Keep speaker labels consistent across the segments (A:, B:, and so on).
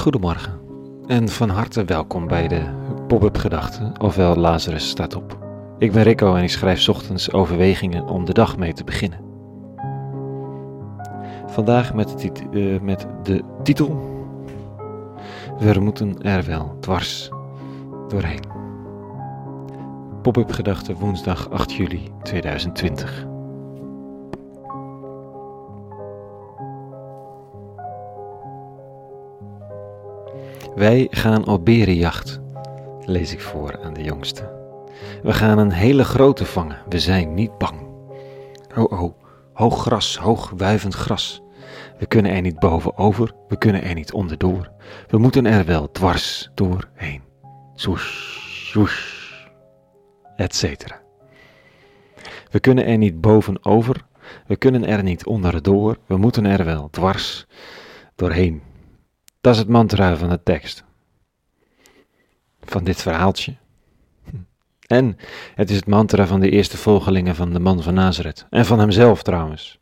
A: Goedemorgen en van harte welkom bij de Pop-up Gedachten, ofwel Lazarus staat op. Ik ben Rico en ik schrijf ochtends overwegingen om de dag mee te beginnen. Vandaag met, de eh, met de titel We moeten er wel dwars doorheen. Pop-up Gedachten woensdag 8 juli 2020. Wij gaan op berenjacht, lees ik voor aan de jongste. We gaan een hele grote vangen, we zijn niet bang. Oh oh, hoog gras, hoog wuivend gras. We kunnen er niet bovenover, we kunnen er niet onderdoor. We moeten er wel dwars doorheen. Swoesh, swoesh, et cetera. We kunnen er niet bovenover, we kunnen er niet onderdoor. We moeten er wel dwars doorheen. Dat is het mantra van de tekst. Van dit verhaaltje. En het is het mantra van de eerste volgelingen van de man van Nazareth. En van hemzelf trouwens.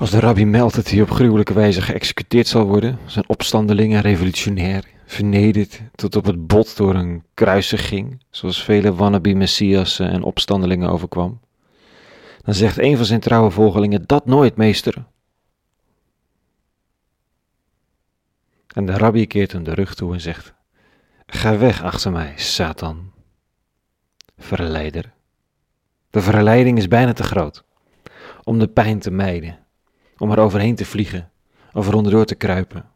A: Als de rabbi meldt dat hij op gruwelijke wijze geëxecuteerd zal worden, zijn opstandeling en revolutionair, vernederd tot op het bot door een kruisiging, zoals vele wannabe messiassen en opstandelingen overkwam, dan zegt een van zijn trouwe volgelingen, dat nooit, meester. En de rabbi keert hem de rug toe en zegt, ga weg achter mij, Satan. Verleider. De verleiding is bijna te groot om de pijn te mijden, om er overheen te vliegen of eronder te kruipen.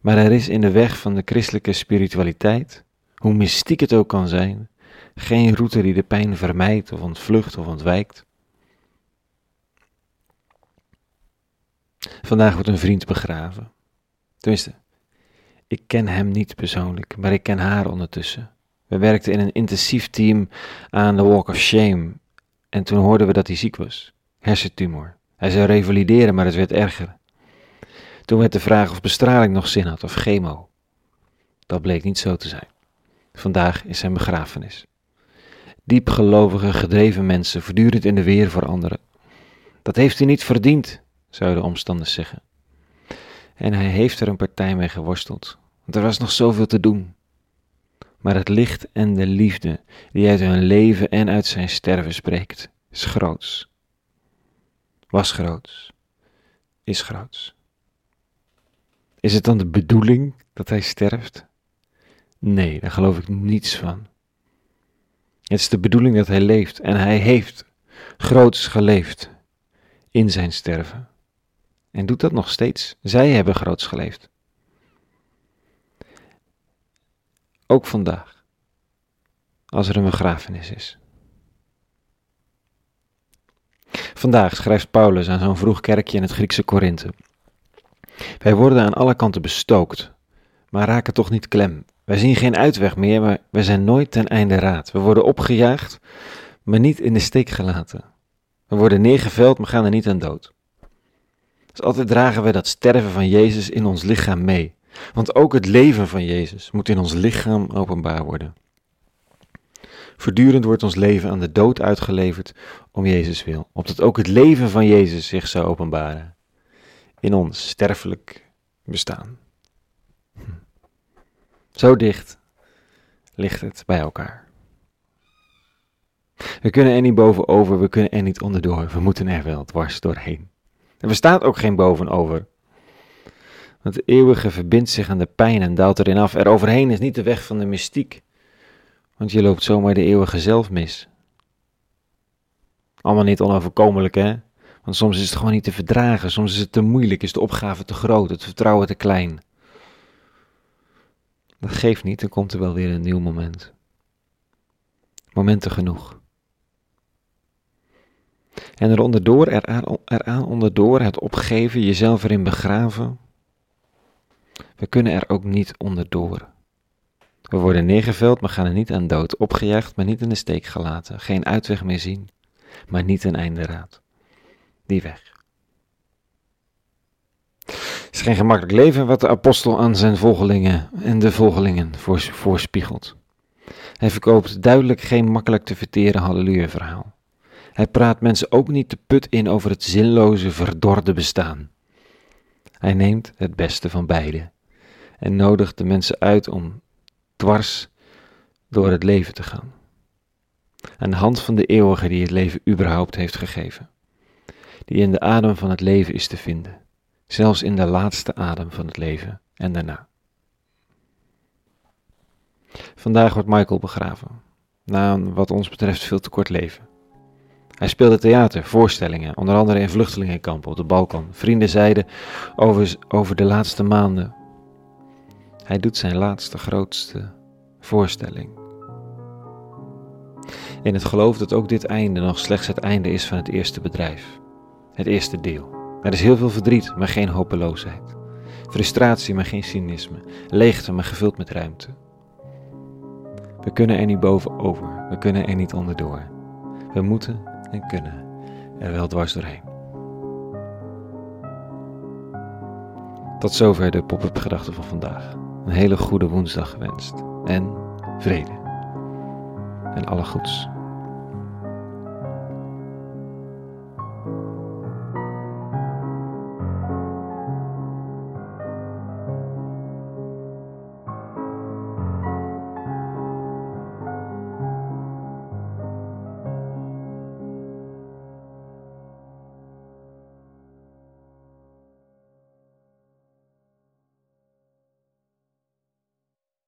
A: Maar er is in de weg van de christelijke spiritualiteit, hoe mystiek het ook kan zijn, geen route die de pijn vermijdt of ontvlucht of ontwijkt. Vandaag wordt een vriend begraven. Tenminste, ik ken hem niet persoonlijk, maar ik ken haar ondertussen. We werkten in een intensief team aan de Walk of Shame en toen hoorden we dat hij ziek was. Hersentumor. Hij zou revalideren, maar het werd erger. Toen werd de vraag of bestraling nog zin had of chemo. Dat bleek niet zo te zijn. Vandaag is zijn begrafenis. Diepgelovige, gedreven mensen, voortdurend in de weer voor anderen. Dat heeft hij niet verdiend, zouden omstanders zeggen. En hij heeft er een partij mee geworsteld, want er was nog zoveel te doen. Maar het licht en de liefde die uit hun leven en uit zijn sterven spreekt, is groots. Was groots. Is groots. Is het dan de bedoeling dat hij sterft? Nee, daar geloof ik niets van. Het is de bedoeling dat hij leeft en hij heeft groots geleefd in zijn sterven. En doet dat nog steeds. Zij hebben groots geleefd. Ook vandaag, als er een begrafenis is. Vandaag schrijft Paulus aan zo'n vroeg kerkje in het Griekse Korinthe. Wij worden aan alle kanten bestookt, maar raken toch niet klem. Wij zien geen uitweg meer, maar wij zijn nooit ten einde raad. We worden opgejaagd, maar niet in de steek gelaten. We worden neergeveld, maar gaan er niet aan dood. Dus altijd dragen wij dat sterven van Jezus in ons lichaam mee. Want ook het leven van Jezus moet in ons lichaam openbaar worden. Voortdurend wordt ons leven aan de dood uitgeleverd om Jezus wil, opdat ook het leven van Jezus zich zou openbaren in ons sterfelijk bestaan. Hm. Zo dicht ligt het bij elkaar. We kunnen er niet bovenover, we kunnen er niet onderdoor, we moeten er wel dwars doorheen. Er bestaat ook geen bovenover. Want de eeuwige verbindt zich aan de pijn en daalt erin af. Er overheen is niet de weg van de mystiek. Want je loopt zomaar de eeuwige zelf mis. Allemaal niet onoverkomelijk, hè? Want soms is het gewoon niet te verdragen. Soms is het te moeilijk, is de opgave te groot, het vertrouwen te klein. Dat geeft niet, dan komt er wel weer een nieuw moment. Momenten genoeg. En er onderdoor, eraan, onderdoor, het opgeven, jezelf erin begraven. We kunnen er ook niet onderdoor. We worden neergeveld, maar gaan er niet aan dood. Opgejaagd, maar niet in de steek gelaten. Geen uitweg meer zien, maar niet een einde raad. Die weg. Het is geen gemakkelijk leven wat de apostel aan zijn volgelingen en de volgelingen voorspiegelt. Hij verkoopt duidelijk geen makkelijk te verteren halleluja verhaal. Hij praat mensen ook niet te put in over het zinloze, verdorde bestaan. Hij neemt het beste van beide en nodigt de mensen uit om dwars door het leven te gaan. Aan de hand van de eeuwige die het leven überhaupt heeft gegeven, die in de adem van het leven is te vinden, zelfs in de laatste adem van het leven en daarna. Vandaag wordt Michael begraven, na een wat ons betreft veel te kort leven. Hij speelde theater, voorstellingen, onder andere in vluchtelingenkampen op de Balkan. Vrienden zeiden over, over de laatste maanden. Hij doet zijn laatste grootste voorstelling. In het geloof dat ook dit einde nog slechts het einde is van het eerste bedrijf. Het eerste deel. Er is heel veel verdriet, maar geen hopeloosheid. Frustratie, maar geen cynisme. Leegte, maar gevuld met ruimte. We kunnen er niet bovenover, we kunnen er niet onderdoor. We moeten en kunnen er wel dwars doorheen. Tot zover de pop-up gedachten van vandaag. Een hele goede woensdag gewenst en vrede en alle goeds.